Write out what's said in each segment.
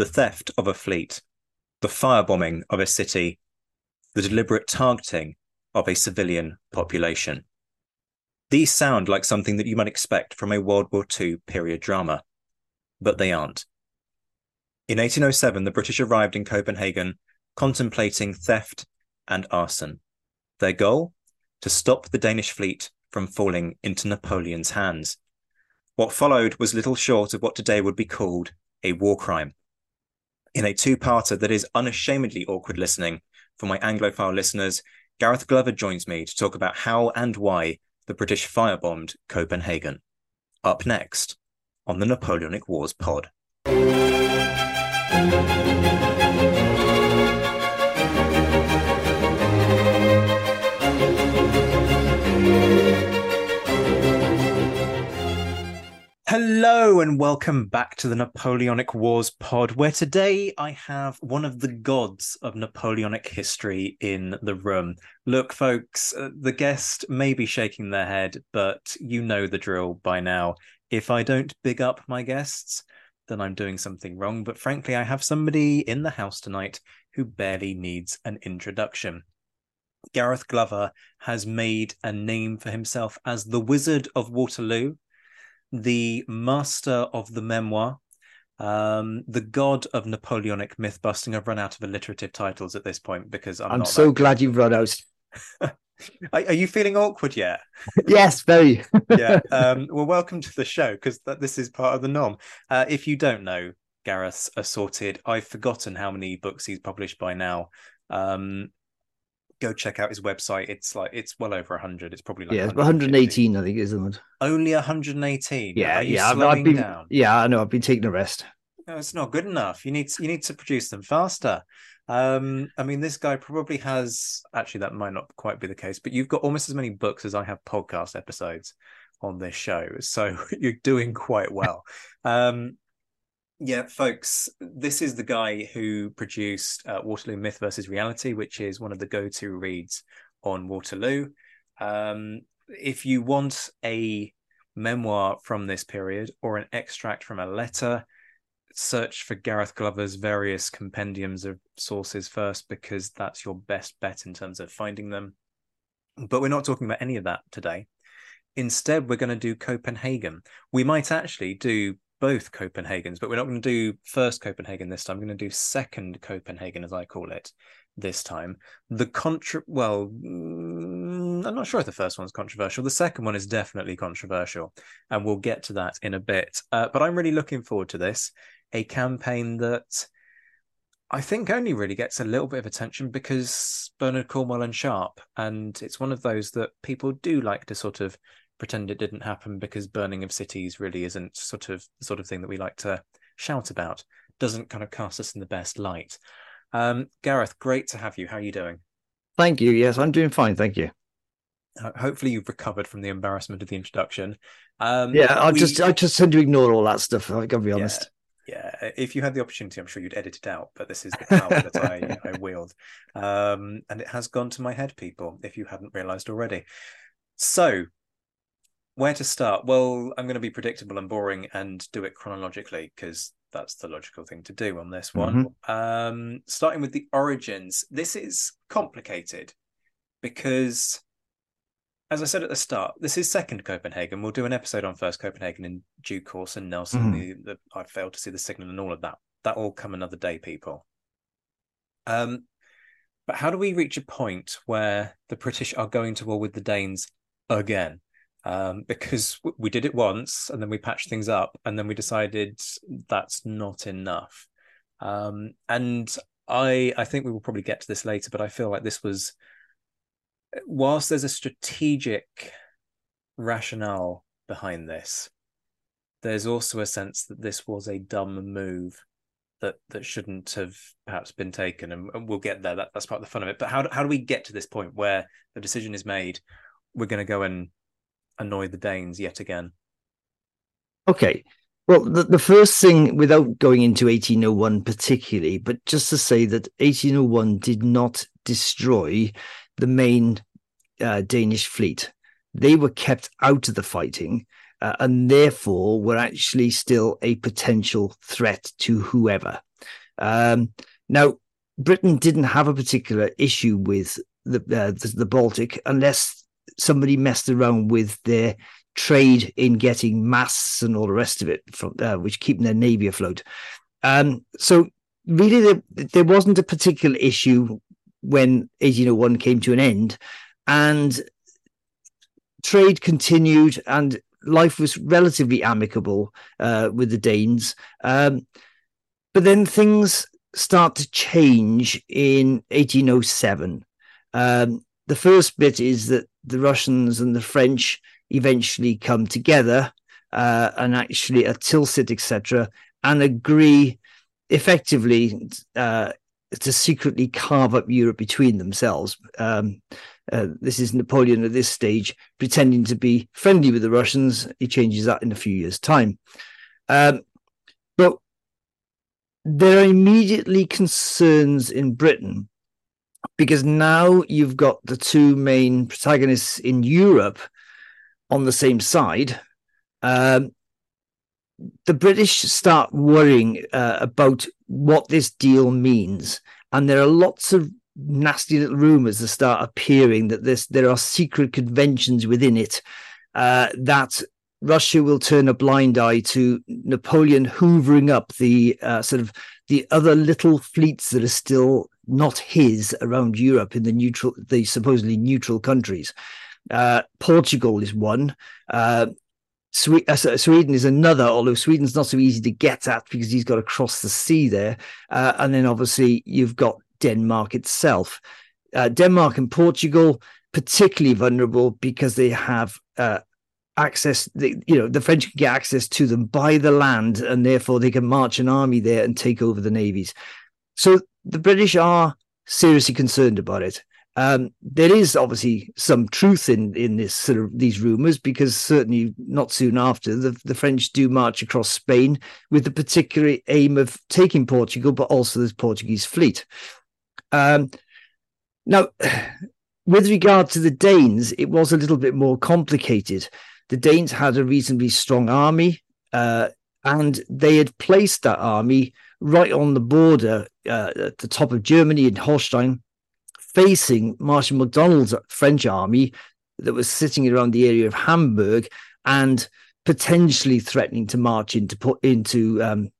The theft of a fleet, the firebombing of a city, the deliberate targeting of a civilian population. These sound like something that you might expect from a World War II period drama, but they aren't. In 1807, the British arrived in Copenhagen contemplating theft and arson. Their goal? To stop the Danish fleet from falling into Napoleon's hands. What followed was little short of what today would be called a war crime. In a two parter that is unashamedly awkward listening for my Anglophile listeners, Gareth Glover joins me to talk about how and why the British firebombed Copenhagen. Up next on the Napoleonic Wars pod. Hello and welcome back to the Napoleonic Wars pod, where today I have one of the gods of Napoleonic history in the room. Look, folks, uh, the guest may be shaking their head, but you know the drill by now. If I don't big up my guests, then I'm doing something wrong. But frankly, I have somebody in the house tonight who barely needs an introduction. Gareth Glover has made a name for himself as the Wizard of Waterloo the master of the memoir, um, the god of Napoleonic myth busting. I've run out of alliterative titles at this point because I'm, I'm so that glad you've run out. Are, are you feeling awkward yet? yes, very. yeah. Um, well, welcome to the show because this is part of the norm. Uh, if you don't know Gareth's assorted, I've forgotten how many books he's published by now. Um, go check out his website. It's like it's well over hundred. It's probably like yeah, it's 150. 118, I think, isn't it? Only 118. Yeah, yeah. I've, I've been, down? yeah, I know. I've been taking a rest. No, it's not good enough. You need to, you need to produce them faster. Um, I mean, this guy probably has actually that might not quite be the case, but you've got almost as many books as I have podcast episodes on this show, so you're doing quite well. um, yeah, folks, this is the guy who produced uh, Waterloo Myth versus Reality, which is one of the go-to reads on Waterloo. Um, if you want a memoir from this period or an extract from a letter, search for Gareth Glover's various compendiums of sources first because that's your best bet in terms of finding them. But we're not talking about any of that today. Instead, we're going to do Copenhagen. We might actually do both Copenhagens, but we're not going to do first Copenhagen this time. I'm going to do second Copenhagen, as I call it, this time. The contra well, mm, I'm not sure if the first one's controversial. The second one is definitely controversial, and we'll get to that in a bit. Uh, but I'm really looking forward to this. A campaign that I think only really gets a little bit of attention because Bernard Cornwell and Sharpe, and it's one of those that people do like to sort of pretend it didn't happen because burning of cities really isn't sort of the sort of thing that we like to shout about. Doesn't kind of cast us in the best light. Um, Gareth, great to have you. How are you doing? Thank you. Yes, I'm doing fine. Thank you. Uh, hopefully, you've recovered from the embarrassment of the introduction. Um, Yeah, I we- just I just tend to ignore all that stuff. I gotta be Yeah, honest. Yeah, if you had the opportunity, I'm sure you'd edit it out. But this is the power that I, I wield, um, and it has gone to my head, people. If you hadn't realised already. So, where to start? Well, I'm going to be predictable and boring and do it chronologically because that's the logical thing to do on this one. Um, starting with the origins, this is complicated because as I said at the start, this is second Copenhagen. We'll do an episode on first Copenhagen in due course, and Nelson, Mhm. the, the I failed to see the signal, and all of that. That will come another day, people. Um, but how do we reach a point where the British are going to war with the Danes again? Um, because we did it once, and then we patched things up, and then we decided that's not enough. Um, and I I think we will probably get to this later, but I feel like this was whilst there's a strategic rationale behind this, there's also a sense that this was a dumb move that that shouldn't have perhaps been taken, and, and we'll get there. That, that's part of the fun of it. But how how do we get to this point where the decision is made? We're going to go and annoy the Danes yet again. Okay. Well, the, the first thing, without going into 1801 particularly, but just to say that 1801 did not destroy the main uh, Danish fleet. They were kept out of the fighting uh, and therefore were actually still a potential threat to whoever. Um, now, Britain didn't have a particular issue with the, uh, the the Baltic unless somebody messed around with their trade in getting masts and all the rest of it from uh, which keeping their navy afloat. Um, so really, there, there wasn't a particular issue when 1801 came to an end, and trade continued and life was relatively amicable uh, with the Danes. Um, but then things start to change in 1807. Um, the first bit is that the Russians and the French eventually come together uh, and actually at Tilsit, etc., and agree effectively uh, to secretly carve up Europe between themselves. Um, uh, this is Napoleon at this stage pretending to be friendly with the Russians. He changes that in a few years' time. Um, but there are immediately concerns in Britain because now you've got the two main protagonists in Europe on the same side. Um, the British start worrying uh, about what this deal means, and there are lots of nasty little rumors that start appearing that this there are secret conventions within it uh, that Russia will turn a blind eye to Napoleon hoovering up the uh, sort of the other little fleets that are still not his around Europe in the neutral, the supposedly neutral countries. Uh, Portugal is one. Uh, Sweden is another, although Sweden's not so easy to get at because he's got to cross the sea there. Uh, and then obviously you've got Denmark itself. Uh, Denmark and Portugal particularly vulnerable because they have uh, access. You know, the French can get access to them by the land, and therefore they can march an army there and take over the navies. So the British are seriously concerned about it. Um, there is obviously some truth in in this sort of these rumors because certainly not soon after the, the French do march across Spain with the particular aim of taking Portugal, but also the Portuguese fleet. Um, now, with regard to the Danes, it was a little bit more complicated. The Danes had a reasonably strong army, uh, and they had placed that army right on the border uh, at the top of Germany in Holstein, facing Marshal MacDonald's French army that was sitting around the area of Hamburg and potentially threatening to march into into um,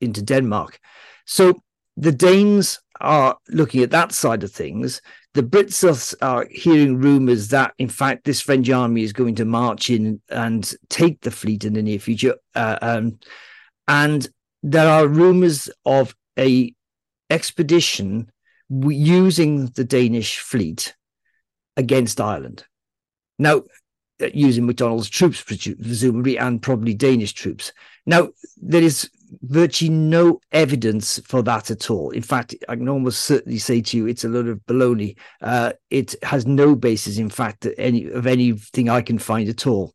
into Denmark. So the Danes are looking at that side of things. The Brits are, hearing rumors that, in fact, this French army is going to march in and take the fleet in the near future. Uh, um, and there are rumors of a expedition using the Danish fleet against Ireland. Now, uh, using MacDonald's troops, presumably, and probably Danish troops. Now, there is virtually no evidence for that at all. In fact, I can almost certainly say to you, it's a lot of baloney. Uh, it has no basis, in fact, any of anything I can find at all.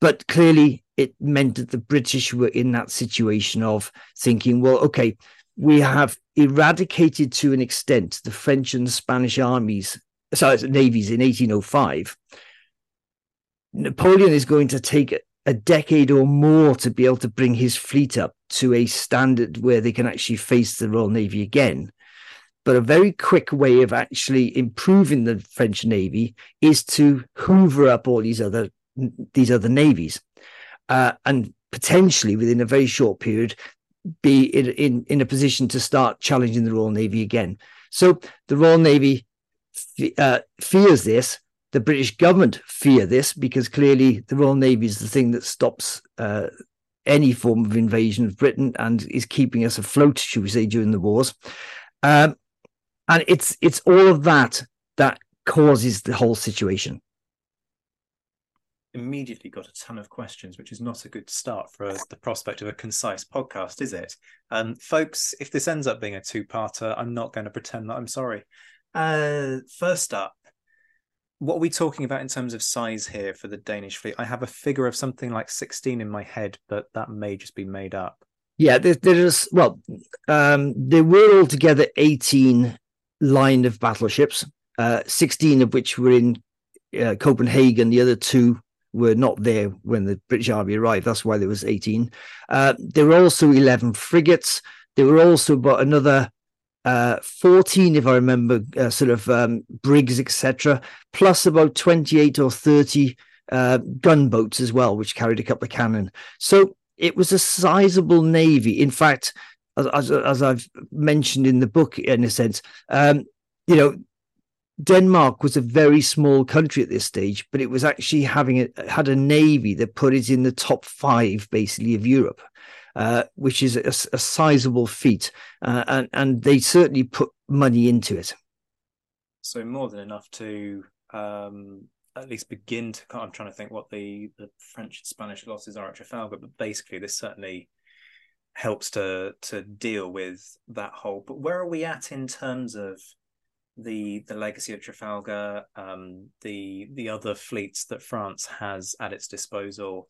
But clearly, it meant that the British were in that situation of thinking, well, okay, we have eradicated to an extent the French and the Spanish armies, sorry, navies in 1805. Napoleon is going to take a decade or more to be able to bring his fleet up to a standard where they can actually face the Royal Navy again. But a very quick way of actually improving the French Navy is to hoover up all these other these other navies, uh, and potentially within a very short period be in, in in a position to start challenging the Royal Navy again. So the Royal Navy uh, fears this. The British government fear this because clearly the Royal Navy is the thing that stops uh, any form of invasion of Britain and is keeping us afloat, should we say, during the wars. Um, and it's it's all of that that causes the whole situation immediately got a ton of questions, which is not a good start for the prospect of a concise podcast, is it? Um, folks, if this ends up being a two-parter, I'm not going to pretend that I'm sorry. Uh, first up, what are we talking about in terms of size here for the Danish fleet? I have a figure of something like 16 in my head, but that may just be made up. Yeah, there, there is, well, um, there were altogether 18 line of battleships, uh, 16 of which were in uh, Copenhagen, the other two were not there when the British Army arrived. That's why there was 18. Uh, there were also 11 frigates. There were also about another uh, 14, if I remember, uh, sort of um, brigs, etc., plus about 28 or 30 uh, gunboats as well, which carried a couple of cannon. So it was a sizable navy. In fact, as, as, as I've mentioned in the book, in a sense, um, you know, Denmark was a very small country at this stage, but it was actually having a, had a navy that put it in the top five, basically, of Europe, uh, which is a, a sizable feat, uh, and and they certainly put money into it. So more than enough to um, at least begin to. I'm trying to think what the the French and Spanish losses are at Trafalgar, but basically this certainly helps to to deal with that whole. But where are we at in terms of the the legacy of Trafalgar, um, the the other fleets that France has at its disposal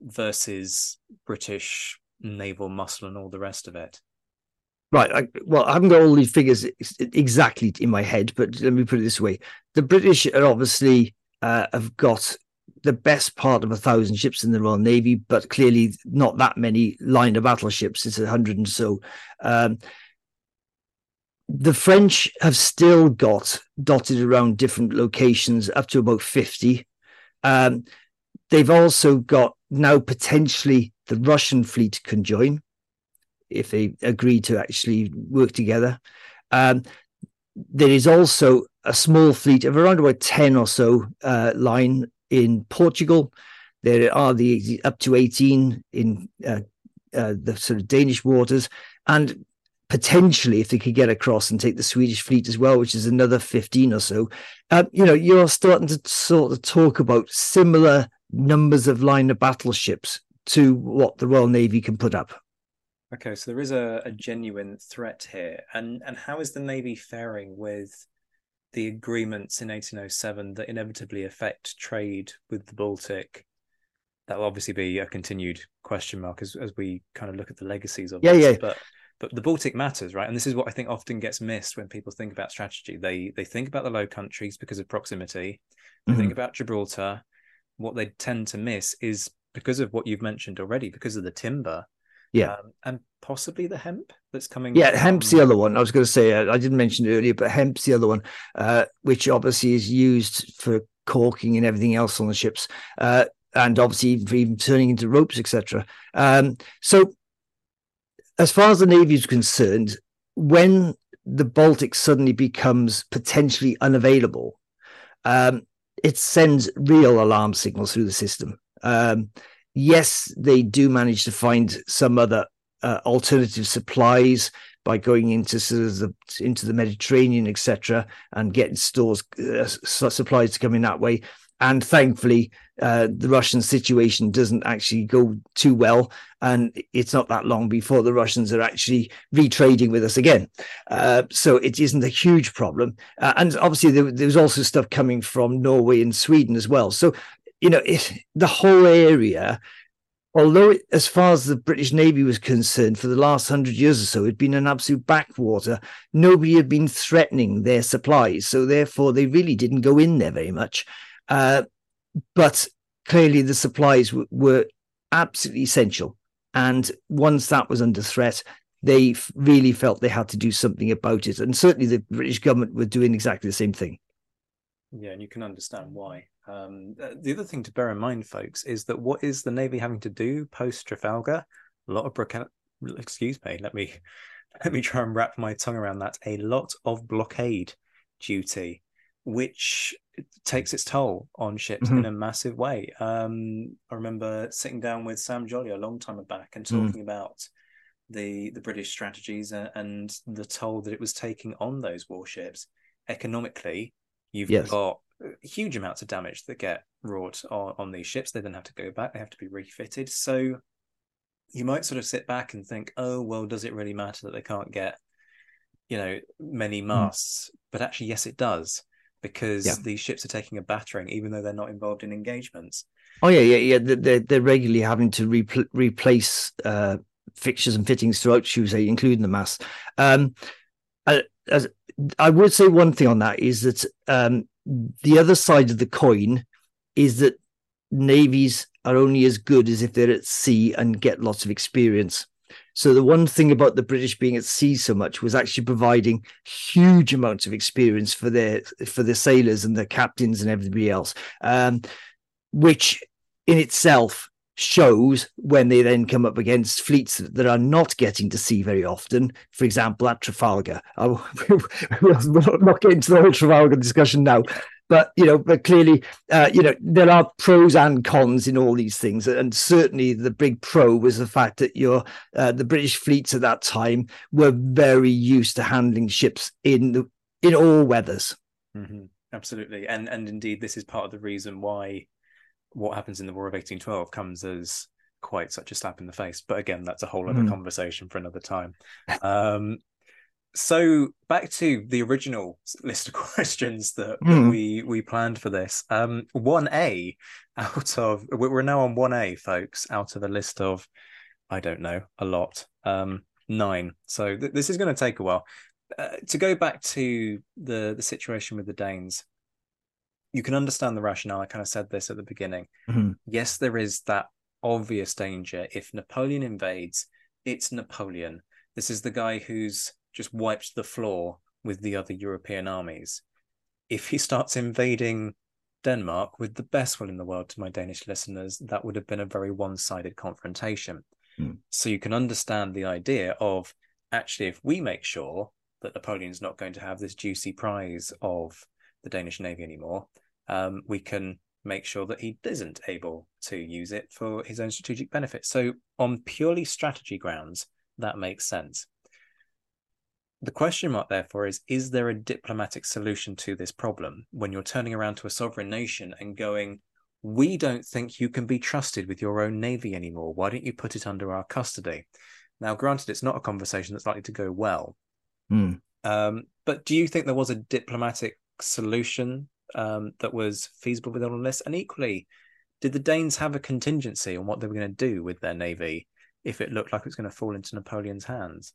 versus British naval muscle and all the rest of it. Right. I, well, I haven't got all these figures exactly in my head, but let me put it this way: the British are obviously uh, have got the best part of a thousand ships in the Royal Navy, but clearly not that many line of battleships. It's a hundred and so. Um, the French have still got dotted around different locations up to about 50. Um, they've also got now potentially the Russian fleet can join if they agree to actually work together. Um, there is also a small fleet of around about 10 or so uh, line in Portugal. There are the up to 18 in uh, uh, the sort of Danish waters. And potentially if they could get across and take the Swedish fleet as well, which is another 15 or so, uh, you know, you're starting to sort of talk about similar numbers of line of battleships to what the Royal Navy can put up. Okay, so there is a, a genuine threat here. And and how is the Navy faring with the agreements in 1807 that inevitably affect trade with the Baltic? That will obviously be a continued question mark as, as we kind of look at the legacies of yeah, this. Yeah. But but the Baltic matters, right? And this is what I think often gets missed when people think about strategy. They they think about the Low Countries because of proximity. They mm-hmm. think about Gibraltar. What they tend to miss is because of what you've mentioned already, because of the timber, yeah, um, and possibly the hemp that's coming. Yeah, hemp's the other one. I was going to say uh, I didn't mention it earlier, but hemp's the other one, uh, which obviously is used for caulking and everything else on the ships, uh, and obviously for even turning into ropes, etc. Um, so as far as the Navy is concerned, when the Baltic suddenly becomes potentially unavailable, um, it sends real alarm signals through the system. Um, yes, they do manage to find some other uh, alternative supplies by going into sort of the into the Mediterranean, etc., and getting stores uh, supplies to come in that way. And thankfully, uh, the Russian situation doesn't actually go too well. And it's not that long before the Russians are actually retrading with us again. Uh, so it isn't a huge problem. Uh, and obviously, there, there's also stuff coming from Norway and Sweden as well. So, you know, it, the whole area, although it, as far as the British Navy was concerned, for the last hundred years or so, it had been an absolute backwater. Nobody had been threatening their supplies. So therefore, they really didn't go in there very much. Uh, but clearly, the supplies w- were absolutely essential. And once that was under threat, they really felt they had to do something about it. And certainly the British government were doing exactly the same thing. Yeah, and you can understand why. Um, uh, the other thing to bear in mind, folks, is that what is the Navy having to do post Trafalgar? A lot of blockade. Excuse me. Let me let me try and wrap my tongue around that. A lot of blockade duty, which takes its toll on ships mm-hmm. in a massive way. Um, I remember sitting down with Sam Jolly a long time back and mm. talking mm. about the the British strategies and, and, the toll that it was taking on those warships economically. You've yes. got huge amounts of damage that get wrought on, on these ships. They then have to go back. They have to be refitted. So you might sort of sit back and think, oh well, does it really matter that they can't get, you know, many hmm. masts? Mm. But actually, yes, it does because yeah. these ships are taking a battering, even though they're not involved in engagements. Oh yeah, yeah, yeah. They're they're regularly having to repl- replace uh, fixtures and fittings throughout, say, including the mast. Um, as I would say one thing on that is that um, the other side of the coin is that navies are only as good as if they're at sea and get lots of experience. So the one thing about the British being at sea so much was actually providing huge amounts of experience for their for their sailors and the captains and everybody else, um, which in itself shows when they then come up against fleets that are not getting to sea very often. For example, at Trafalgar. We'll not get into the whole Trafalgar discussion now. But you know, but clearly, uh, you know, there are pros and cons in all these things, and certainly the big pro was the fact that your uh, the British fleets at that time were very used to handling ships in the in all weathers. Mm-hmm. Absolutely, and and indeed, this is part of the reason why what happens in the War of 1812 comes as quite such a slap in the face. But again, that's a whole other mm. conversation for another time. Um, so back to the original list of questions that, mm. that hmm. we we planned for this. Um, one A out of we're now on one A, folks, out of a list of I don't know a lot. Um, nine. So th- this is going to take a while. Uh, to go back to the the situation with the Danes, you can understand the rationale. I kind of said this at the beginning. Mm-hmm. Yes, there is that obvious danger. If Napoleon invades, it's Napoleon. This is the guy who's just wiped the floor with the other European armies. If he starts invading Denmark, with the best will in the world to my Danish listeners, that would have been a very one sided confrontation. Mm. So you can understand the idea of actually, if we make sure that Napoleon's not going to have this juicy prize of the Danish Navy anymore, um, we can make sure that he isn't able to use it for his own strategic benefit. So, on purely strategy grounds, that makes sense. The question mark, therefore, is Is there a diplomatic solution to this problem when you're turning around to a sovereign nation and going, We don't think you can be trusted with your own navy anymore. Why don't you put it under our custody? Now, granted, it's not a conversation that's likely to go well. Mm. Um, but do you think there was a diplomatic solution um, that was feasible with this? And equally, did the Danes have a contingency on what they were going to do with their navy if it looked like it was going to fall into Napoleon's hands?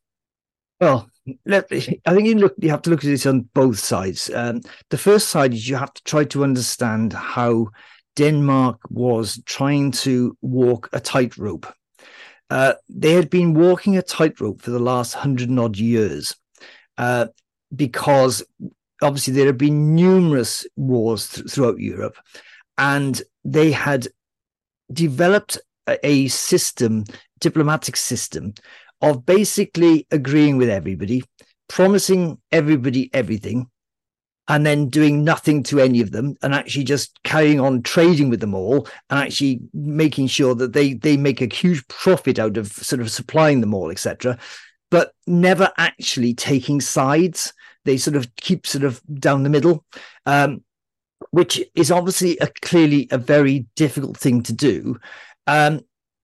Well, let, I think you look. You have to look at this on both sides. Um, the first side is you have to try to understand how Denmark was trying to walk a tightrope. Uh, they had been walking a tightrope for the last hundred and odd years uh, because obviously there have been numerous wars th- throughout Europe, and they had developed a, a system, diplomatic system, of basically agreeing with everybody, promising everybody everything, and then doing nothing to any of them and actually just carrying on trading with them all and actually making sure that they they make a huge profit out of sort of supplying them all etc but never actually taking sides they sort of keep sort of down the middle, um, which is obviously a, clearly a very difficult thing to do. Um,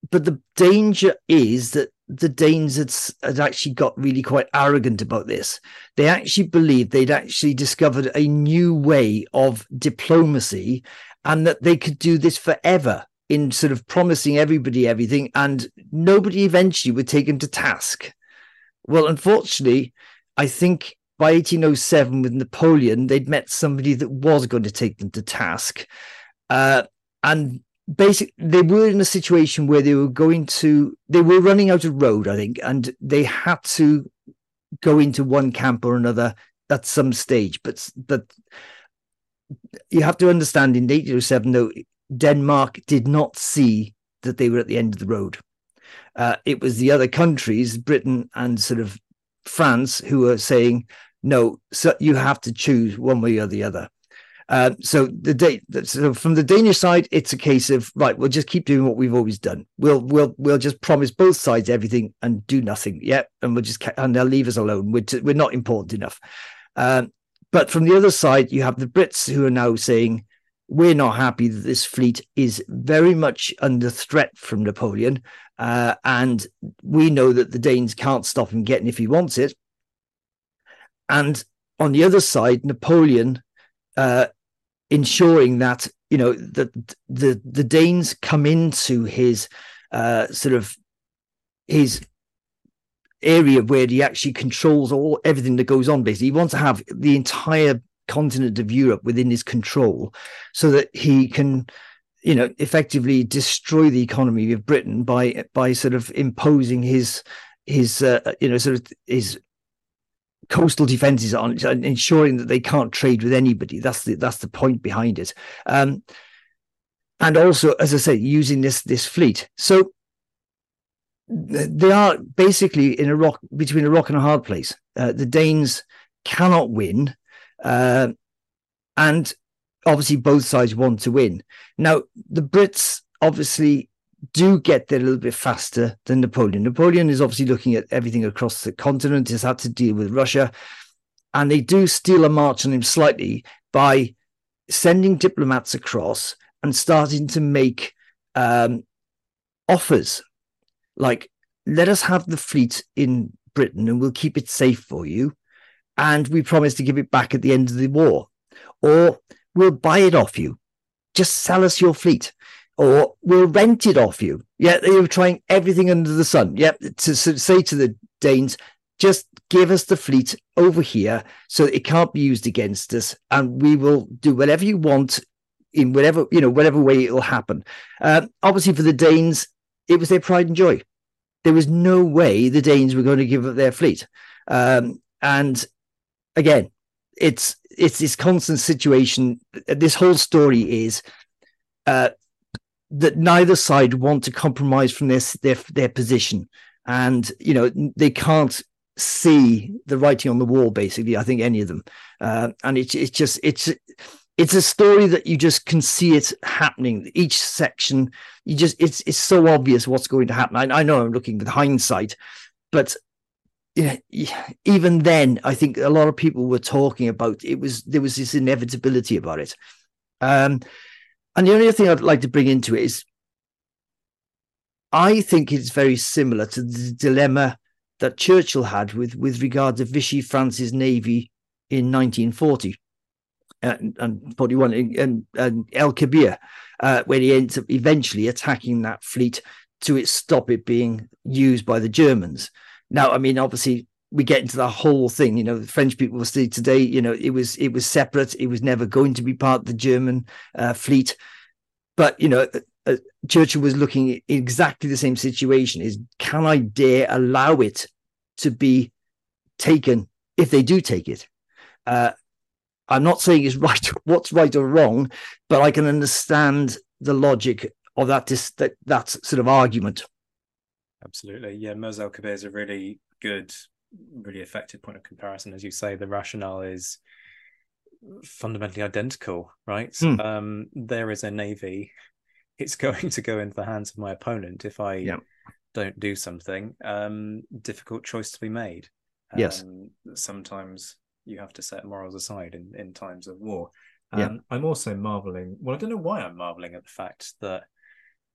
but the danger is that the Danes had, had actually got really quite arrogant about this. They actually believed they'd actually discovered a new way of diplomacy and that they could do this forever in sort of promising everybody everything and nobody eventually would take them to task. Well, unfortunately, I think by 1807 with Napoleon, they'd met somebody that was going to take them to task. Uh, and basically they were in a situation where they were going to they were running out of road i think and they had to go into one camp or another at some stage but you have to understand in 1807 though denmark did not see that they were at the end of the road uh, it was the other countries britain and sort of france who were saying no so you have to choose one way or the other uh, so the date so from the Danish side, it's a case of right. We'll just keep doing what we've always done. We'll we'll we'll just promise both sides everything and do nothing. Yeah, and we'll just and they'll leave us alone. We're t- we're not important enough. Um, but from the other side, you have the Brits who are now saying we're not happy that this fleet is very much under threat from Napoleon, uh, and we know that the Danes can't stop him getting if he wants it. And on the other side, Napoleon uh, ensuring that you know that the the Danes come into his uh, sort of his area where he actually controls all everything that goes on. Basically, he wants to have the entire continent of Europe within his control, so that he can, you know, effectively destroy the economy of Britain by by sort of imposing his his uh, you know sort of his coastal defenses on ensuring that they can't trade with anybody. That's the that's the point behind it. Um, and also, as I say, using this this fleet. So they are basically in a rock between a rock and a hard place. Uh, the Danes cannot win, uh, and obviously both sides want to win. Now the Brits obviously do get there a little bit faster than Napoleon. Napoleon is obviously looking at everything across the continent, has had to deal with Russia, and they do steal a march on him slightly by sending diplomats across and starting to make um, offers like, let us have the fleet in Britain and we'll keep it safe for you. And we promise to give it back at the end of the war. Or we'll buy it off you. Just sell us your fleet or we'll rent it off you. Yeah, they were trying everything under the sun. Yeah, to, to say to the Danes, just give us the fleet over here so it can't be used against us, and we will do whatever you want in whatever you know whatever way it'll happen. Uh, obviously, for the Danes, it was their pride and joy. There was no way the Danes were going to give up their fleet, um, and again, it's it's this constant situation. This whole story is uh, that neither side want to compromise from this their their position, and you know they can't see the writing on the wall. Basically, I think any of them, uh, and it's it's just it's it's a story that you just can see it happening. Each section, you just it's it's so obvious what's going to happen. I, I know I'm looking with hindsight, but you know, even then, I think a lot of people were talking about it was there was this inevitability about it. Um, and the only other thing I'd like to bring into it is I think it's very similar to the dilemma that Churchill had with, with regard to Vichy France's navy in 1940 and, and 41 and, and El Kabir, uh, when he ends up eventually attacking that fleet to stop it being used by the Germans. Now, I mean, obviously, we get into the whole thing. You know, the French people will say today, you know, it was it was separate. It was never going to be part of the German uh, fleet. But you know, uh, uh Churchill was looking at exactly the same situation: is can I dare allow it to be taken if they do take it? Uh, I'm not saying it's right, what's right or wrong, but I can understand the logic of that that that sort of argument. Absolutely, yeah. Mers el-Kebir is a really good really effective point of comparison. As you say, the rationale is fundamentally identical, right? Hmm. Um, there is a navy. It's going to go into the hands of my opponent if I yeah. don't do something. Um, difficult choice to be made. Um, yes. Sometimes you have to set morals aside in, in times of war. yeah. Um, I'm also marveling. Well, I don't know why I'm marveling at the fact that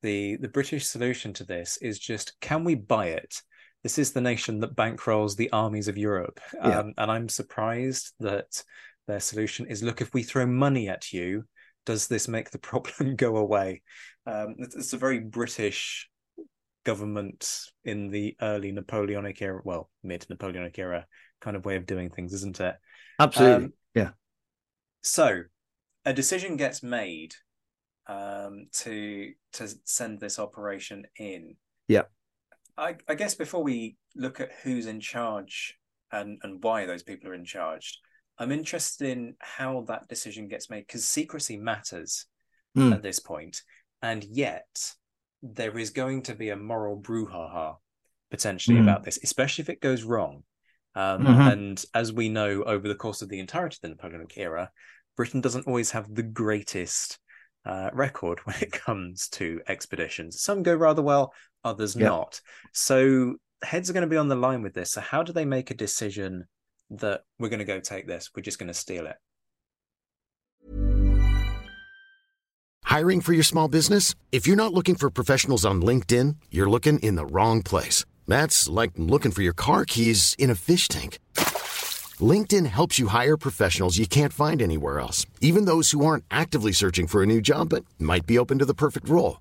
the the British solution to this is just can we buy it? This is the nation that bankrolls the armies of Europe. Yeah. Um, and I'm surprised that their solution is look, if we throw money at you, does this make the problem go away? Um, it's, a very British government in the early Napoleonic era, well, mid Napoleonic era kind of way of doing things, isn't it? Absolutely. Um, yeah. So a decision gets made um, to to send this operation in. Yeah. I, I guess before we look at who's in charge and and why those people are in charge, I'm interested in how that decision gets made because secrecy matters Mm. at this point, and yet there is going to be a moral brouhaha potentially Mm. about this, especially if it goes wrong. Um, Mhm. And as we know over the course of the entirety of the Napoleonic era, Britain doesn't always have the greatest uh, record when it comes to expeditions. Some go rather well, others Yeah. not. So heads are going to be on the line with this. So how do they make a decision that we're going to go take this? We're just going to steal it. Hiring for your small business? If you're not looking for professionals on LinkedIn, you're looking in the wrong place. That's like looking for your car keys in a fish tank. LinkedIn helps you hire professionals you can't find anywhere else, even those who aren't actively searching for a new job but might be open to the perfect role.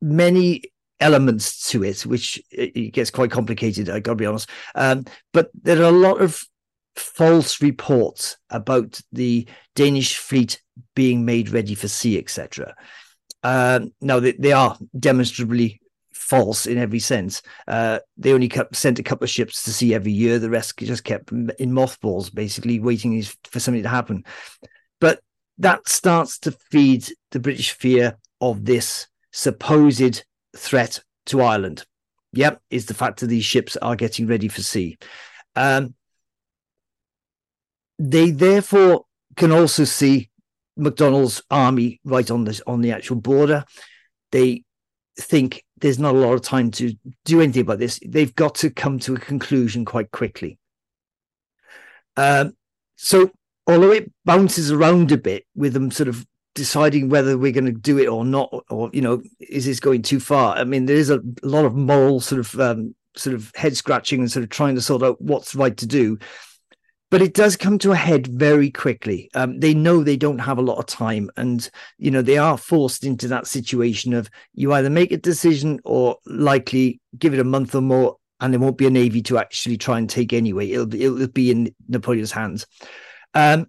many elements to it, which it it gets quite complicated. I got to be honest, um, but there are a lot of false reports about the Danish fleet being made ready for sea, etc. Um, now they, they are demonstrably false in every sense. Uh, they only kept, sent a couple of ships to sea every year. The rest just kept in mothballs, basically waiting for something to happen. But that starts to feed the British fear of this supposed threat to Ireland. Yep, is the fact that these ships are getting ready for sea. Um, they therefore can also see MacDonald's army right on this on the actual border. They think there's not a lot of time to do anything about this. They've got to come to a conclusion quite quickly. Um, so although it bounces around a bit with them sort of deciding whether we're going to do it or not, or you know, is this going too far? I mean, there is a lot of moral sort of um, sort of head scratching and sort of trying to sort out what's right to do. But it does come to a head very quickly. Um, they know they don't have a lot of time, and you know they are forced into that situation of you either make a decision or likely give it a month or more, and there won't be a navy to actually try and take anyway. It'll it'll be in Napoleon's hands. Um,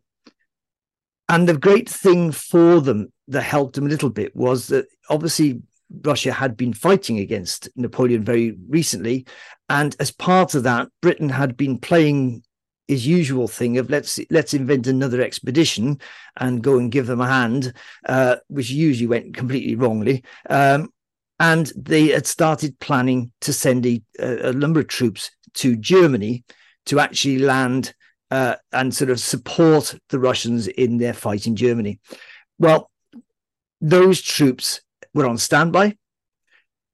and the great thing for them that helped them a little bit was that obviously Russia had been fighting against Napoleon very recently, and as part of that, Britain had been playing his usual thing of let's let's invent another expedition and go and give them a hand, uh, which usually went completely wrongly. Um, and they had started planning to send a, a number of troops to Germany to actually land uh, and sort of support the Russians in their fight in Germany. Well, those troops were on standby.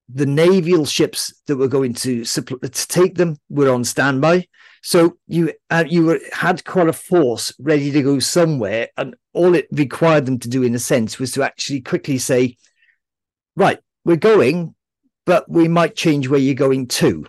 The naval ships that were going to, suppl- to take them were on standby. So you uh, you were, had quite a force ready to go somewhere, and all it required them to do, in a sense, was to actually quickly say, "Right, we're going, but we might change where you're going to."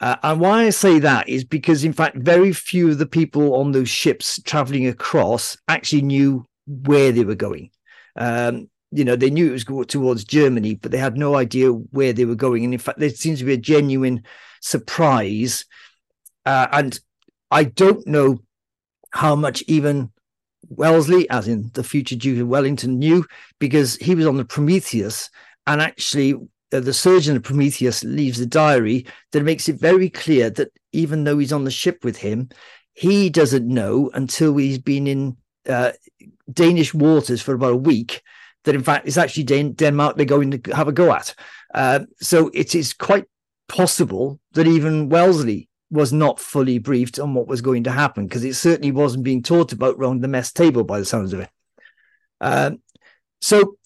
Uh, and why I say that is because, in fact, very few of the people on those ships traveling across actually knew where they were going. Um, you know, they knew it was go towards Germany, but they had no idea where they were going. And in fact, there seems to be a genuine surprise. Uh, and I don't know how much even Wellesley, as in the future Duke of Wellington, knew because he was on the Prometheus and actually uh, the surgeon of Prometheus leaves a diary that makes it very clear that even though he's on the ship with him, he doesn't know until he's been in uh, Danish waters for about a week that in fact it's actually Dan- Denmark they're going to have a go at. Uh, so it is quite possible that even Wellesley was not fully briefed on what was going to happen because it certainly wasn't being talked about around the mess table by the sounds of it. Um, so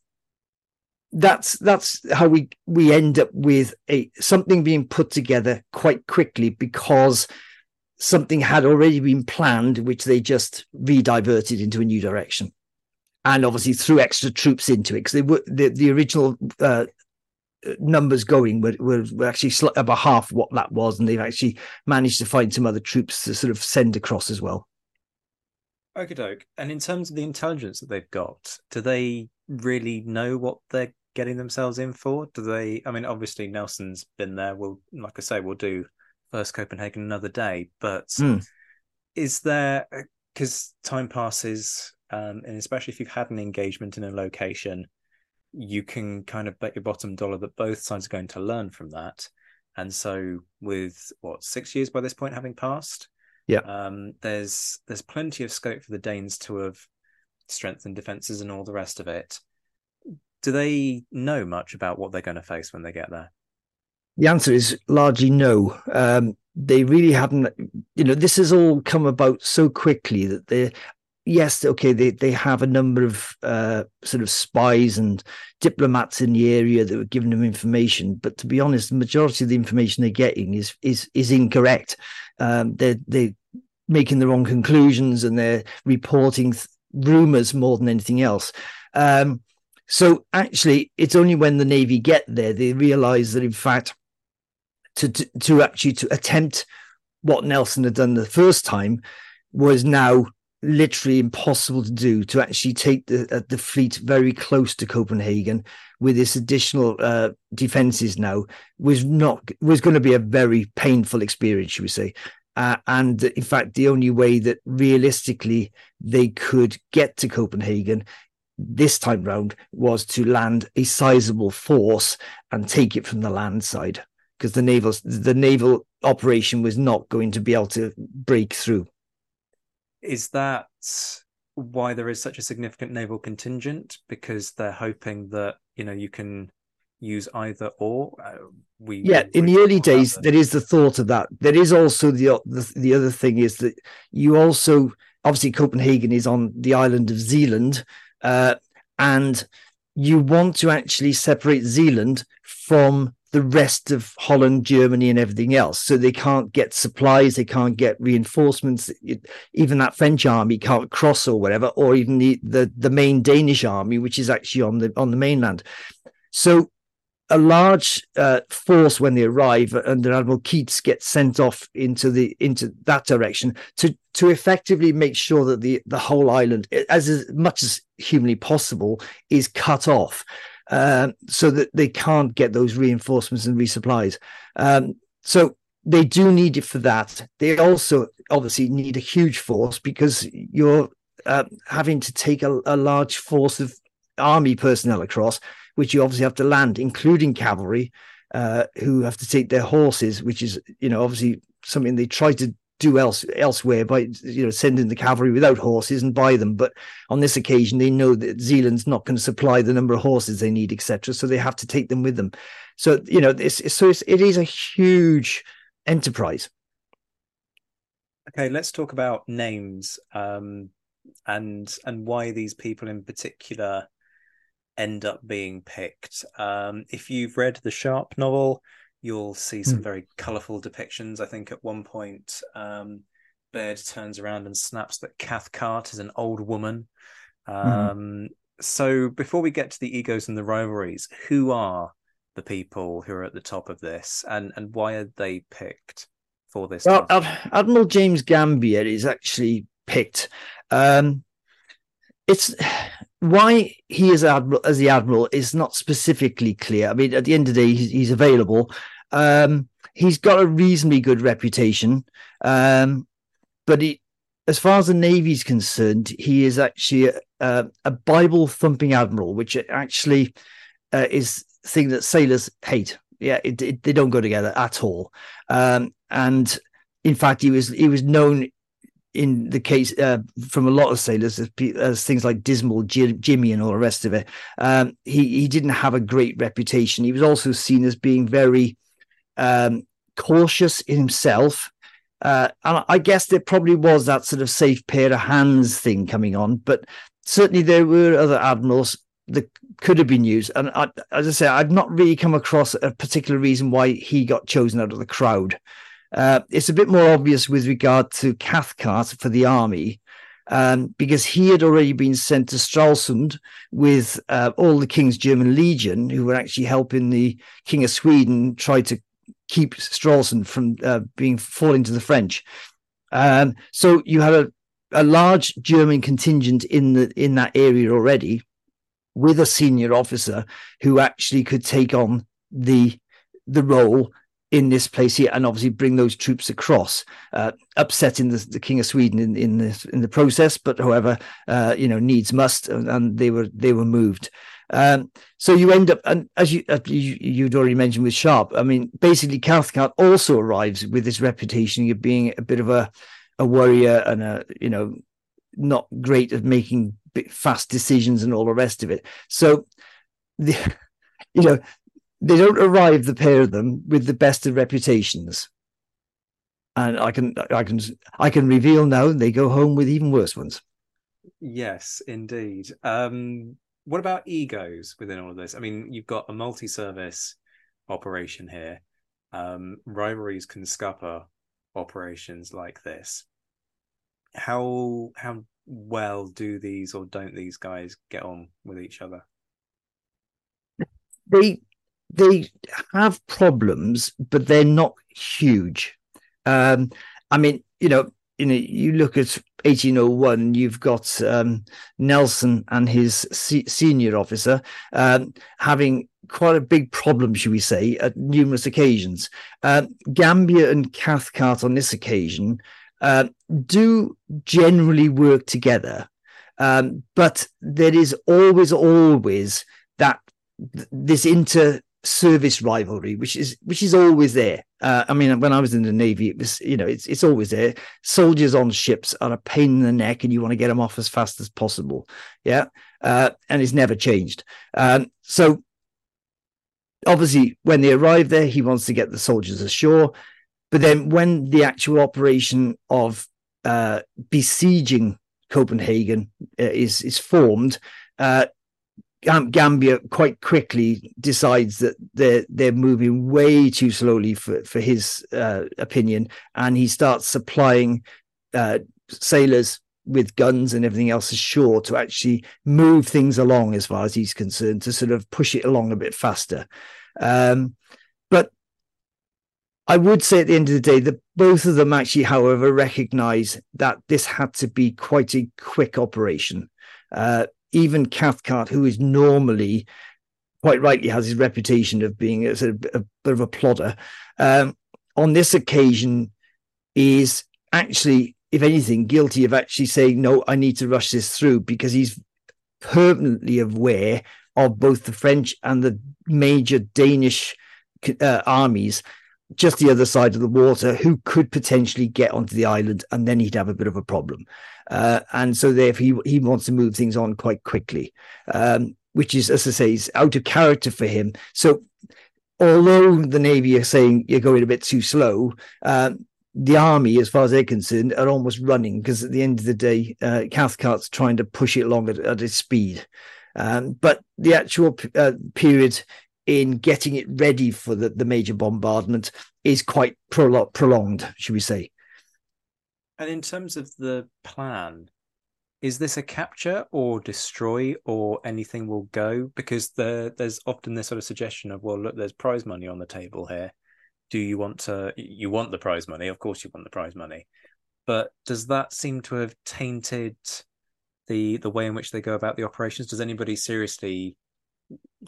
that's that's how we we end up with a something being put together quite quickly because something had already been planned, which they just re-diverted into a new direction, and obviously threw extra troops into it because they were the the original uh, numbers going were, were, were actually about half what that was, and they've actually managed to find some other troops to sort of send across as well. Okay, doke. And in terms of the intelligence that they've got, do they really know what they're getting themselves in for? Do they? I mean, obviously Nelson's been there. We'll, like I say, we'll do first Copenhagen another day. But mm. is there? Because time passes, um, and especially if you've had an engagement in a location, you can kind of bet your bottom dollar that both sides are going to learn from that. And so, with what six years by this point having passed, yeah, um, there's there's plenty of scope for the Danes to have strengthened defenses and all the rest of it. Do they know much about what they're going to face when they get there? The answer is largely no. Um, they really haven't. You know, this has all come about so quickly that they yes, okay, they, they have a number of uh, sort of spies and diplomats in the area that were giving them information, but to be honest, the majority of the information they're getting is is is incorrect. Um, they're they making the wrong conclusions and they're reporting th- rumors more than anything else. Um, so actually, it's only when the navy get there they realize that in fact, to to, to actually to attempt what Nelson had done the first time was now literally impossible to do to actually take the uh, the fleet very close to Copenhagen with this additional uh, defenses now was not was going to be a very painful experience, should we say? Uh, and in fact, the only way that realistically they could get to Copenhagen this time round was to land a sizable force and take it from the land side because the naval the naval operation was not going to be able to break through. Is that why there is such a significant naval contingent? Because they're hoping that you know you can use either or. Uh, we yeah, in the early days, there is the thought of that. There is also the, the the other thing is that you also obviously Copenhagen is on the island of Zealand, uh, and you want to actually separate Zealand from the rest of Holland, Germany, and everything else. So they can't get supplies, they can't get reinforcements. even that French army can't cross or whatever, or even the, the the main Danish army, which is actually on the on the mainland. So a large uh, force when they arrive under Admiral Keats gets sent off into the into that direction to to effectively make sure that the the whole island, as, as much as humanly possible, is cut off. Um, so that they can't get those reinforcements and resupplies. Um, so they do need it for that. They also obviously need a huge force because you're uh, having to take a, a, large force of army personnel across, which you obviously have to land, including cavalry, uh, who have to take their horses, which is you know obviously something they try to do else elsewhere by you know sending the cavalry without horses and buy them. But on this occasion, they know that Zealand's not going to supply the number of horses they need, etc. So they have to take them with them. So you know, it's, so it's, it is a huge enterprise. Okay, let's talk about names um, and and why these people in particular end up being picked. Um, if you've read the Sharpe novel, you'll see some mm. very colourful depictions. I think at one point, um, Baird turns around and snaps that Cathcart is an old woman. Hmm. Um, mm. So before we get to the egos and the rivalries, who are the people who are at the top of this, and and why are they picked for this? Well, Admiral James Gambier is actually picked. Um, it's why he is admiral as the admiral is not specifically clear. I mean, at the end of the day, he's, he's available. Um, he's got a reasonably good reputation, um, but he, as far as the navy's concerned, he is actually a, a Bible thumping admiral, which actually uh, is thing that sailors hate. Yeah, it, it, they don't go together at all. Um, and in fact, he was he was known in the case uh, from a lot of sailors as, things like Dismal Jimmy and all the rest of it. Um, he he didn't have a great reputation. He was also seen as being very um, cautious in himself. Uh, and I guess there probably was that sort of safe pair of hands thing coming on, but certainly there were other admirals that could have been used. And I, as I say, I've not really come across a particular reason why he got chosen out of the crowd. Uh, it's a bit more obvious with regard to Cathcart for the army, um, because he had already been sent to Stralsund with uh, all the King's German Legion, who were actually helping the King of Sweden try to keep Stralsund from uh, being falling to the French. Um, so you had a, a large German contingent in the in that area already, with a senior officer who actually could take on the the role in this place here and obviously bring those troops across, uh, upsetting the, the, King of Sweden in in the in the process. But however, uh, you know, needs must, and, they were they were moved. Um, so you end up, and as you, uh, you would already mentioned with Sharpe, I mean, basically Cathcart also arrives with this reputation of being a bit of a a warrior and a you know not great at making fast decisions and all the rest of it. So the you know they don't arrive the pair of them with the best of reputations. And i can i can i can reveal now they go home with even worse ones. Yes indeed. Um what about egos within all of this? I mean you've got a multi-service operation here. Um rivalries can scupper operations like this. How how well do these or don't these guys get on with each other? They they have problems, but they're not huge. Um, I mean, you know, you know, you look at 1801, you've got um, Nelson and his se- senior officer um, having quite a big problem, should we say, at numerous occasions. Uh, and Cathcart on this occasion uh, do generally work together, um, but there is always, always that this inter service rivalry, which is which is always there. Uh, I mean, when I was in the navy, it was you know it's it's always there. Soldiers on ships are a pain in the neck, and you want to get them off as fast as possible. Yeah, uh, and it's never changed. Um, so obviously, when they arrive there, he wants to get the soldiers ashore. But then, when the actual operation of uh, besieging Copenhagen uh, is is formed, Gambier quite quickly decides that they're they're moving way too slowly for for his uh, opinion, and he starts supplying uh, sailors with guns and everything else ashore to actually move things along as far as he's concerned to sort of push it along a bit faster. Um, but I would say at the end of the day that both of them actually, however, recognize that this had to be quite a quick operation. Uh, even Cathcart, who is normally quite rightly has his reputation of being a, a bit of a plodder, um, on this occasion is actually, if anything, guilty of actually saying, no, I need to rush this through because he's permanently aware of both the French and the major Danish uh, armies just the other side of the water who could potentially get onto the island and then he'd have a bit of a problem. Uh, and so therefore he, he wants to move things on quite quickly, um, which is, as I say, is out of character for him. So although the Navy are saying you're going a bit too slow, um, the army, as far as they're concerned, are almost running because at the end of the day, uh, Cathcart's trying to push it along at, at its speed. Um, but the actual uh, period in getting it ready for the, the major bombardment is quite pro- prolonged, should we say. And in terms of the plan, is this a capture or destroy or anything will go? Because the, there's often this sort of suggestion of, well, look, there's prize money on the table here. Do you want to, you want the prize money? Of course you want the prize money. But does that seem to have tainted the the way in which they go about the operations? Does anybody seriously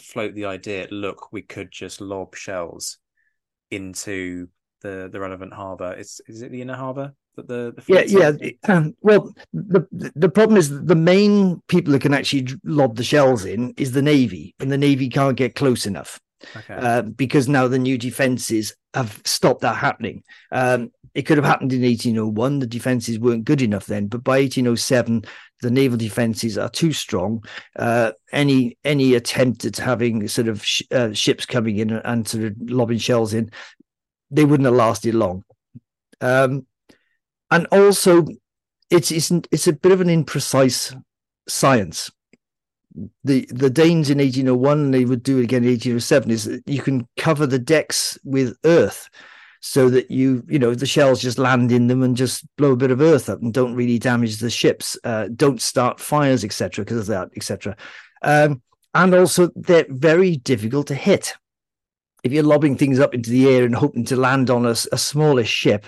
float the idea, look, we could just lob shells into the the relevant harbour. Is is it the inner harbour that the, the yeah yeah. Um, well, the the problem is the main people that can actually lob the shells in is the navy, and the navy can't get close enough. Okay. Uh, because now the new defences have stopped that happening. Um, it could have happened in 1801. The defences weren't good enough then, but by 1807, the naval defences are too strong. Uh, any any attempt at having sort of sh- uh, ships coming in and sort of lobbing shells in they wouldn't have lasted long. Um, and also, it's, it's it's a bit of an imprecise science. The the Danes in 1801, and they would do it again in 1807, is you can cover the decks with earth so that you you know the shells just land in them and just blow a bit of earth up and don't really damage the ships uh, don't start fires etc because of that etc um, and also they're very difficult to hit. If you're lobbing things up into the air and hoping to land on a, a smaller ship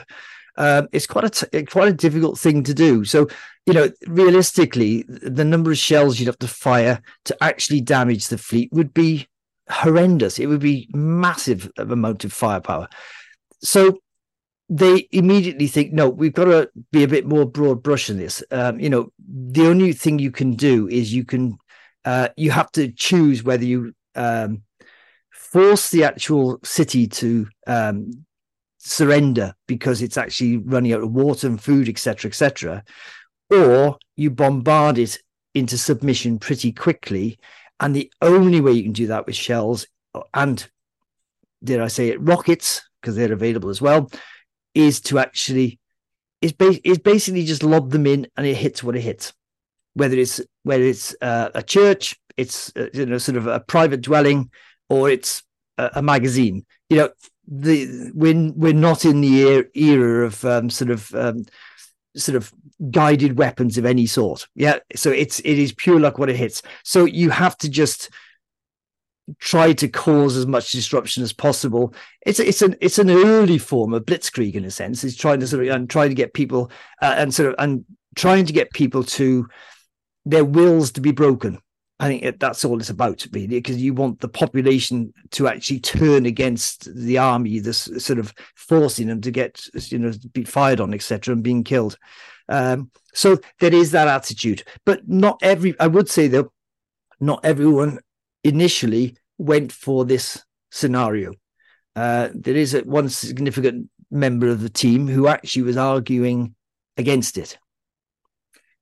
um, it's quite a t- quite a difficult thing to do. So you know realistically the number of shells you'd have to fire to actually damage the fleet would be horrendous. It would be massive amount of firepower so they immediately think, no, we've got to be a bit more broad brush in this. Um, you know, the only thing you can do is you can uh, you have to choose whether you um, force the actual city to um, surrender because it's actually running out of water and food, etc., etc., or you bombard it into submission pretty quickly. And the only way you can do that with shells and, dare I say it, rockets because they're available as well, is to actually is, ba- is basically just lob them in and it hits what it hits. Whether it's whether it's uh, a church, it's uh, you know sort of a private dwelling, or it's a, a magazine. You know, the we're we're not in the era, of um, sort of um, sort of guided weapons of any sort. Yeah, so it's it is pure luck what it hits. So you have to just try to cause as much disruption as possible. It's it's an it's an early form of blitzkrieg in a sense. It's trying to sort of and trying to get people uh, and sort of and trying to get people to their wills to be broken. I think that's all it's about, really, because you want the population to actually turn against the army, this sort of forcing them to get, you know, be fired on, etc., and being killed. Um, so there is that attitude, but not every. I would say though, not everyone initially went for this scenario. Uh, there is one significant member of the team who actually was arguing against it,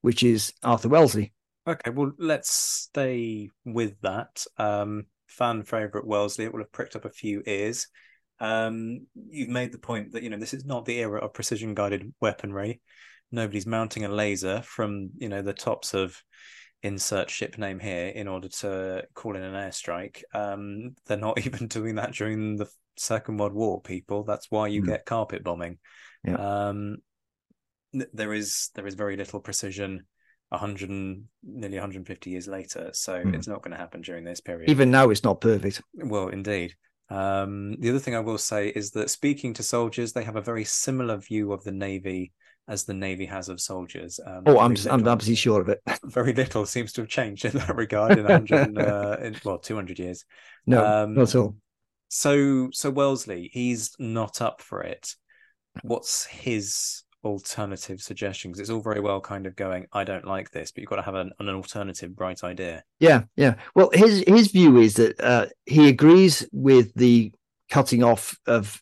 which is Arthur Wellesley. Okay, well, let's stay with that. Um, fan favorite Wellesley, it will have pricked up a few ears. Um, you've made the point that you know this is not the era of precision guided weaponry. Nobody's mounting a laser from you know the tops of insert ship name here in order to call in an airstrike. Um, they're not even doing that during the Second World War, people. That's why you mm. get carpet bombing. Yeah. Um, there is there is very little precision 100 and nearly 150 years later so mm. it's not going to happen during this period even now it's not perfect well indeed um, the other thing i will say is that speaking to soldiers they have a very similar view of the navy as the navy has of soldiers. Um, oh, I'm little, I'm absolutely sure of it. very little seems to have changed in that regard in 100, uh, in, well, 200 years. No, um, not at all. So, so Wellesley, he's not up for it. What's his alternative suggestion? Because it's all very well kind of going, I don't like this, but you've got to have an, an alternative bright idea. Yeah, yeah. Well, his his view is that uh, he agrees with the cutting off of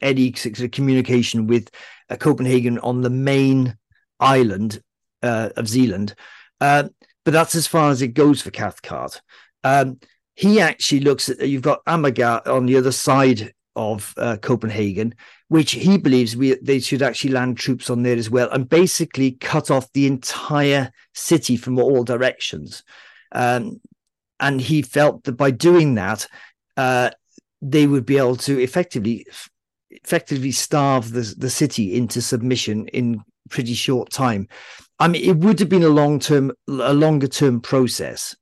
any sort of communication with uh, Copenhagen on the main island uh, of Zealand. Uh, but that's as far as it goes for Cathcart. Um, he actually looks at you've got Amager on the other side of uh, Copenhagen, which he believes we they should actually land troops on there as well, and basically cut off the entire city from all directions. Um, and he felt that by doing that, uh, they would be able to effectively effectively starve the, the city into submission in pretty short time. I mean, it would have been a long term, a longer term process.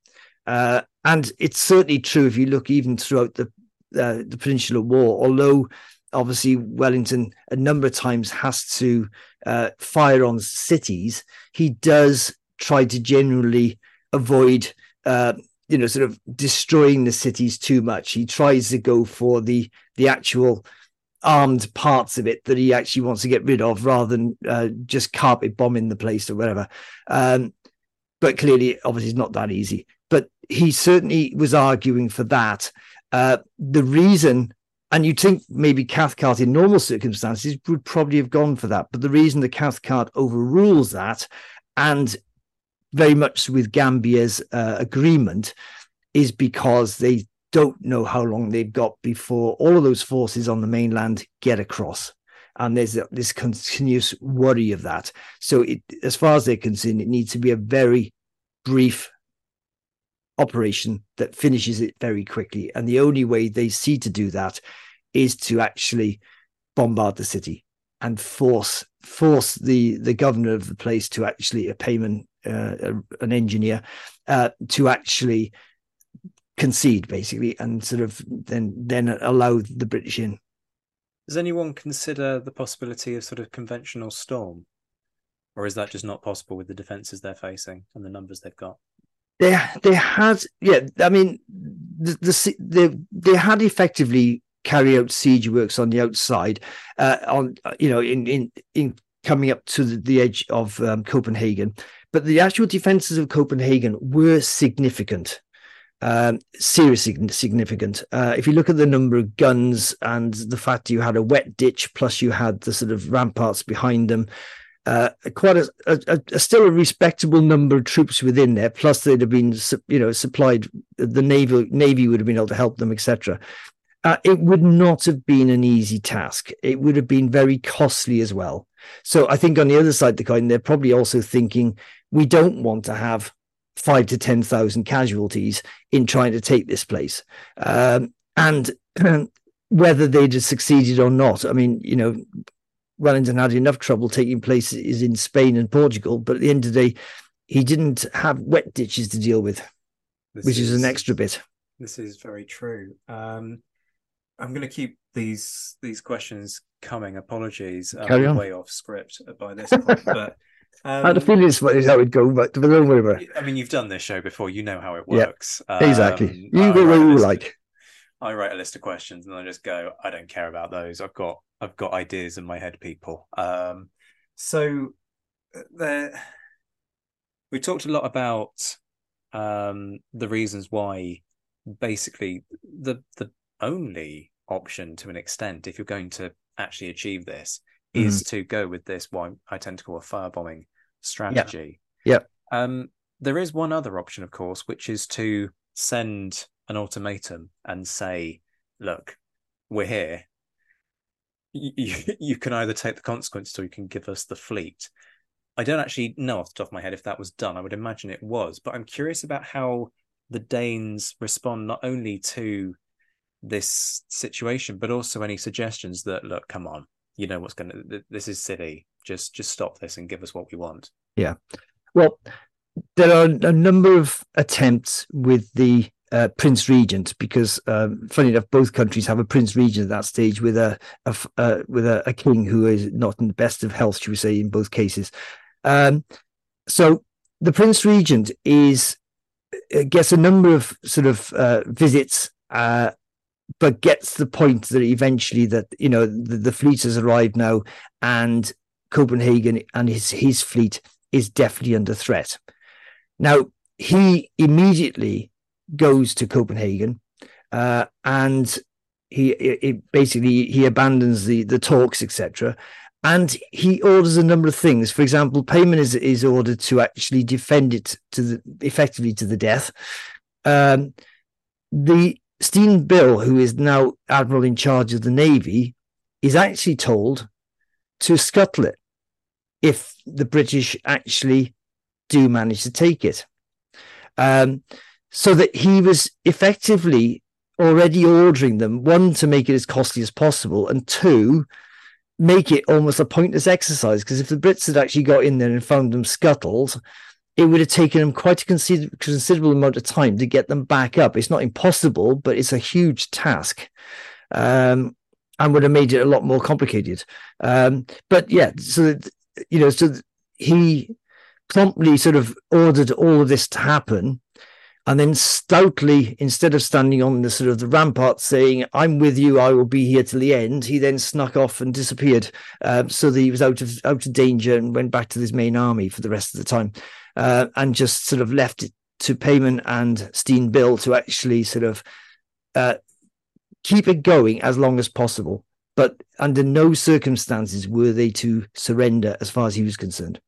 Uh, and it's certainly true if you look even throughout the uh, the Peninsular War, although obviously Wellington a number of times has to uh, fire on cities, he does try to generally avoid, uh, you know, sort of destroying the cities too much. He tries to go for the the actual armed parts of it that he actually wants to get rid of rather than uh, just carpet bombing the place or whatever. Um, but clearly, obviously, it's not that easy. But he certainly was arguing for that. Uh, the reason, and you'd think maybe Cathcart in normal circumstances would probably have gone for that. But the reason the Cathcart overrules that, and very much with Gambier's uh, agreement, is because they don't know how long they've got before all of those forces on the mainland get across. And there's this continuous worry of that. So, it, as far as they're concerned, it needs to be a very brief operation that finishes it very quickly. And the only way they see to do that is to actually bombard the city and force force the the governor of the place to actually a Peymann uh, an engineer uh, to actually concede basically and sort of then then allow the british in. Does anyone consider the possibility of sort of conventional storm? Or is that just not possible with the defenses they're facing and the numbers they've got? They they had yeah i mean the, the, the they had effectively carry out siege works on the outside, uh, on you know in in in coming up to the, the edge of um, Copenhagen. But the actual defenses of Copenhagen were significant, um, seriously significant. Uh, if you look at the number of guns and the fact you had a wet ditch, plus you had the sort of ramparts behind them. Uh, quite a, a, a, still a respectable number of troops within there. Plus, they'd have been, you know, supplied. The navy navy would have been able to help them, etc. Uh, it would not have been an easy task. It would have been very costly as well. So I think on the other side of the coin, they're probably also thinking we don't want to have five to 10,000 casualties in trying to take this place. Um, and whether they'd have succeeded or not, I mean, you know, Wellington had enough trouble taking places in Spain and Portugal, but at the end of the day, he didn't have wet ditches to deal with, this which is, is, an extra bit. This is very true. Um, I'm going to keep these these questions coming. Apologies, Carry on. way off script by this point, but. Um, I had a feeling this is how it go, but worry about it. I mean, you've done this show before. You know how it works. Yeah, exactly. Um, you go where you like. I write a list of questions and I just go. I don't care about those. I've got I've got ideas in my head, people. Um, so uh, there, we talked a lot about um, the reasons why, basically, the the only option to an extent if you're going to actually achieve this mm-hmm. is to go with this what I tend to call a firebombing strategy. Yeah. Um, there is one other option, of course, which is to send an ultimatum and say, "Look, we're here. You, you can either take the consequences or you can give us the fleet." I don't actually know off the top of my head if that was done. I would imagine it was, but I'm curious about how the Danes respond not only to this situation, but also any suggestions that look, come on, you know what's going to. This is silly. Just just stop this and give us what we want. Yeah. Well, there are a number of attempts with the uh, Prince Regent because, um, funny enough, both countries have a Prince Regent at that stage with a, a uh, with a, a, king who is not in the best of health, should we say, in both cases. Um, so the Prince Regent is uh, gets a number of sort of uh, visits uh, but gets the point that eventually that you know the, the fleet has arrived now and Copenhagen and his his fleet is definitely under threat. Now he immediately goes to Copenhagen uh, and he it, basically he abandons the the talks etc and he orders a number of things for example Peymann is is ordered to actually defend it to the effectively to the death um, the Steen Bille, who is now admiral in charge of the navy, is actually told to scuttle it if the British actually do manage to take it. Um, so that he was effectively already ordering them one to make it as costly as possible, and two, make it almost a pointless exercise. Because if the Brits had actually got in there and found them scuttled, it would have taken them quite a consider- considerable amount of time to get them back up. It's not impossible, but it's a huge task. Um, and would have made it a lot more complicated. Um, but yeah, so you know, so he promptly sort of ordered all of this to happen, and then stoutly, instead of standing on the sort of the rampart saying, "I'm with you, I will be here till the end," he then snuck off and disappeared, um, so that he was out of out of danger and went back to his main army for the rest of the time uh, and just sort of left it to Peymann and Steen Bille to actually sort of uh, keep it going as long as possible. But under no circumstances were they to surrender as far as he was concerned.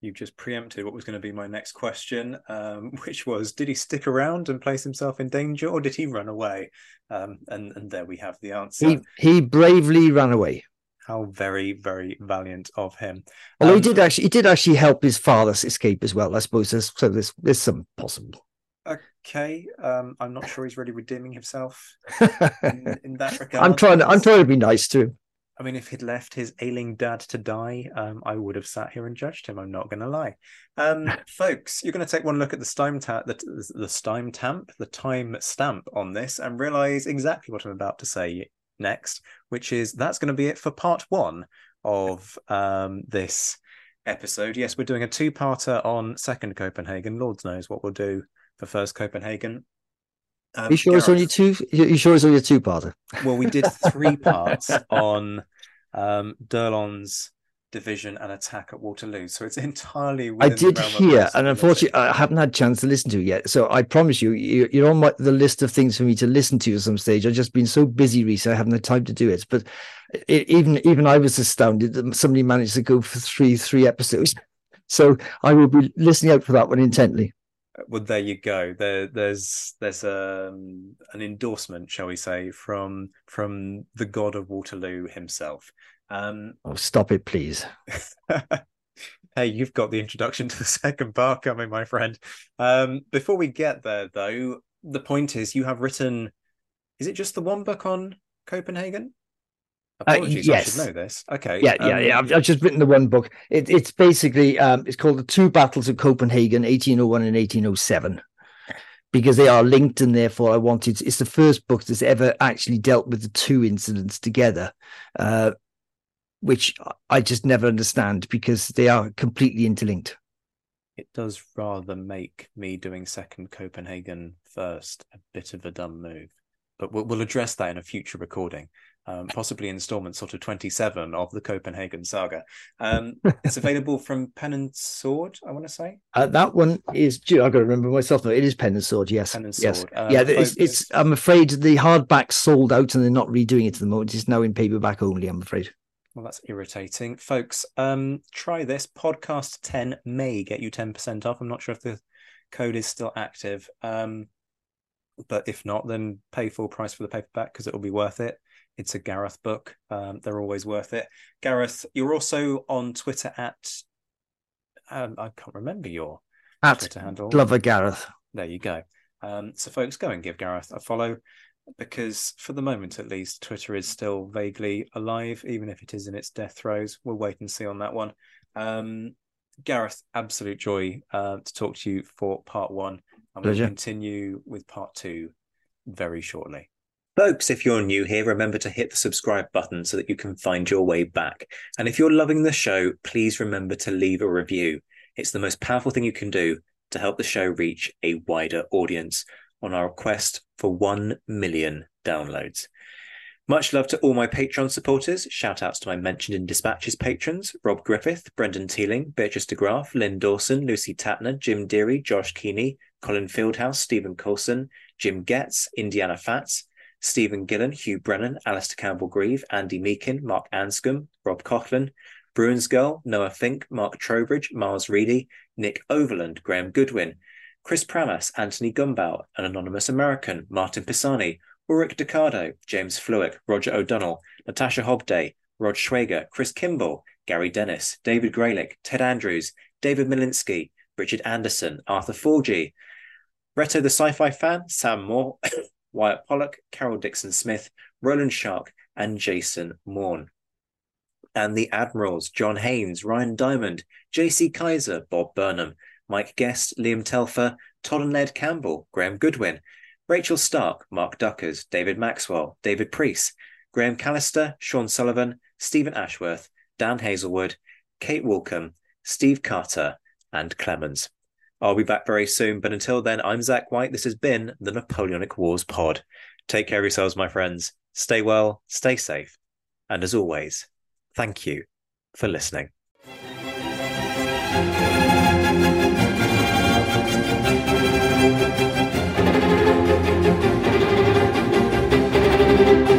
you just preempted what was going to be my next question, um, which was: Did he stick around and place himself in danger, or did he run away? Um, and and there we have the answer. He he bravely ran away. How very very valiant of him. Although he Um, did actually he did actually help his father escape as well. I suppose there's so there's there's some possible. Okay, um, I'm not sure he's really redeeming himself in, in that regard. I'm trying to I'm trying to be nice to him. I mean, if he'd left his ailing dad to die, um, I would have sat here and judged him. I'm not going to lie, um, folks. You're going to take one look at the time ta- the the time tamp, the time stamp on this, and realize exactly what I'm about to say next, which is that's going to be it for part one of um, this episode. Yes, we're doing a two-parter on Second Copenhagen. Lord knows what we'll do for First Copenhagen. Um, you sure it's only two? You sure it's only a two parter? well, we did three parts on um, d'Erlon's division and attack at Waterloo, so it's entirely. I did the realm of hear, and unfortunately, I haven't had a chance to listen to it yet. So I promise you, you- you're on my, the list of things for me to listen to at some stage. I've just been so busy recently, I haven't had time to do it. But it, even even I was astounded that somebody managed to go for three three episodes. So I will be listening out for that one intently. Well, there you go. There, there's there's um, an endorsement, shall we say, from from the god of Waterloo himself. Um, Oh, stop it, please. hey, you've got the introduction to the second part coming, my friend. Um, before we get there, though, the point is you have written. Is it just the one book on Copenhagen? Apologies, I yes. should know this. Okay. Yeah, yeah, um, yeah. I've, I've just written the one book. It, it's basically um, it's called the Two Battles of Copenhagen, 1801 and 1807, because they are linked, and therefore I wanted. It's the first book that's ever actually dealt with the two incidents together, uh, which I just never understand because they are completely interlinked. It does rather make me doing second Copenhagen first a bit of a dumb move, but we'll, we'll address that in a future recording, um, possibly installment sort of 27 of the Copenhagen saga. Um, it's available from Pen and Sword, I want to say. Uh, that one is. gee, I've got to remember myself. No, it is Pen and Sword. Yes, Pen and yes, Sword. Um, yeah. It's, it's. I'm afraid the hardback sold out, and they're not redoing it at the moment. It's now in paperback only. I'm afraid. Well, that's irritating. Folks, um, try this. Podcast 10 may get you 10% off. I'm not sure if the code is still active. Um, but if not, then pay full price for the paperback because it'll be worth it. It's a Gareth book. Um, they're always worth it. Gareth, you're also on Twitter at um, I can't remember your At Twitter handle. Glover Gareth. There you go. Um, so, folks, go and give Gareth a follow because, for the moment at least, Twitter is still vaguely alive, even if it is in its death throes. We'll wait and see on that one. Um, Gareth, absolute joy uh, to talk to you for part one. And we'll Pleasure. continue with part two very shortly. Folks, if you're new here, remember to hit the subscribe button so that you can find your way back. And if you're loving the show, please remember to leave a review. It's the most powerful thing you can do to help the show reach a wider audience on our quest for 1 million downloads. Much love to all my Patreon supporters. Shout outs to my mentioned in dispatches patrons Rob Griffith, Brendan Teeling, Beatrice DeGraff, Lynn Dawson, Lucy Tatner, Jim Deary, Josh Keeney, Colin Fieldhouse, Stephen Coulson, Jim Getz, Indiana Fats, Stephen Gillen, Hugh Brennan, Alistair Campbell Grieve, Andy Meakin, Mark Anscombe, Rob Coughlin, Bruins Girl, Noah Fink, Mark Trowbridge, Miles Reedy, Nick Overland, Graham Goodwin, Chris Pramas, Anthony Gumbau, an anonymous American, Martin Pisani, Ulrich Decado, James Fluick, Roger O'Donnell, Natasha Hobday, Rod Schwager, Chris Kimball, Gary Dennis, David Graylick, Ted Andrews, David Milinsky, Richard Anderson, Arthur Forgy, Reto the Sci-Fi Fan, Sam Moore, Wyatt Pollock, Carol Dixon Smith, Roland Shark, and Jason Morn. And the Admirals, John Haynes, Ryan Diamond, JC Kaiser, Bob Burnham, Mike Guest, Liam Telfer, Todd and Ned Campbell, Graham Goodwin, Rachel Stark, Mark Duckers, David Maxwell, David Priest, Graham Callister, Sean Sullivan, Stephen Ashworth, Dan Hazelwood, Kate Walcombe, Steve Carter, and Clemens. I'll be back very soon, but until then, I'm Zach White. This has been the Napoleonic Wars Pod. Take care of yourselves, my friends. Stay well, stay safe, and as always, thank you for listening. Thank you.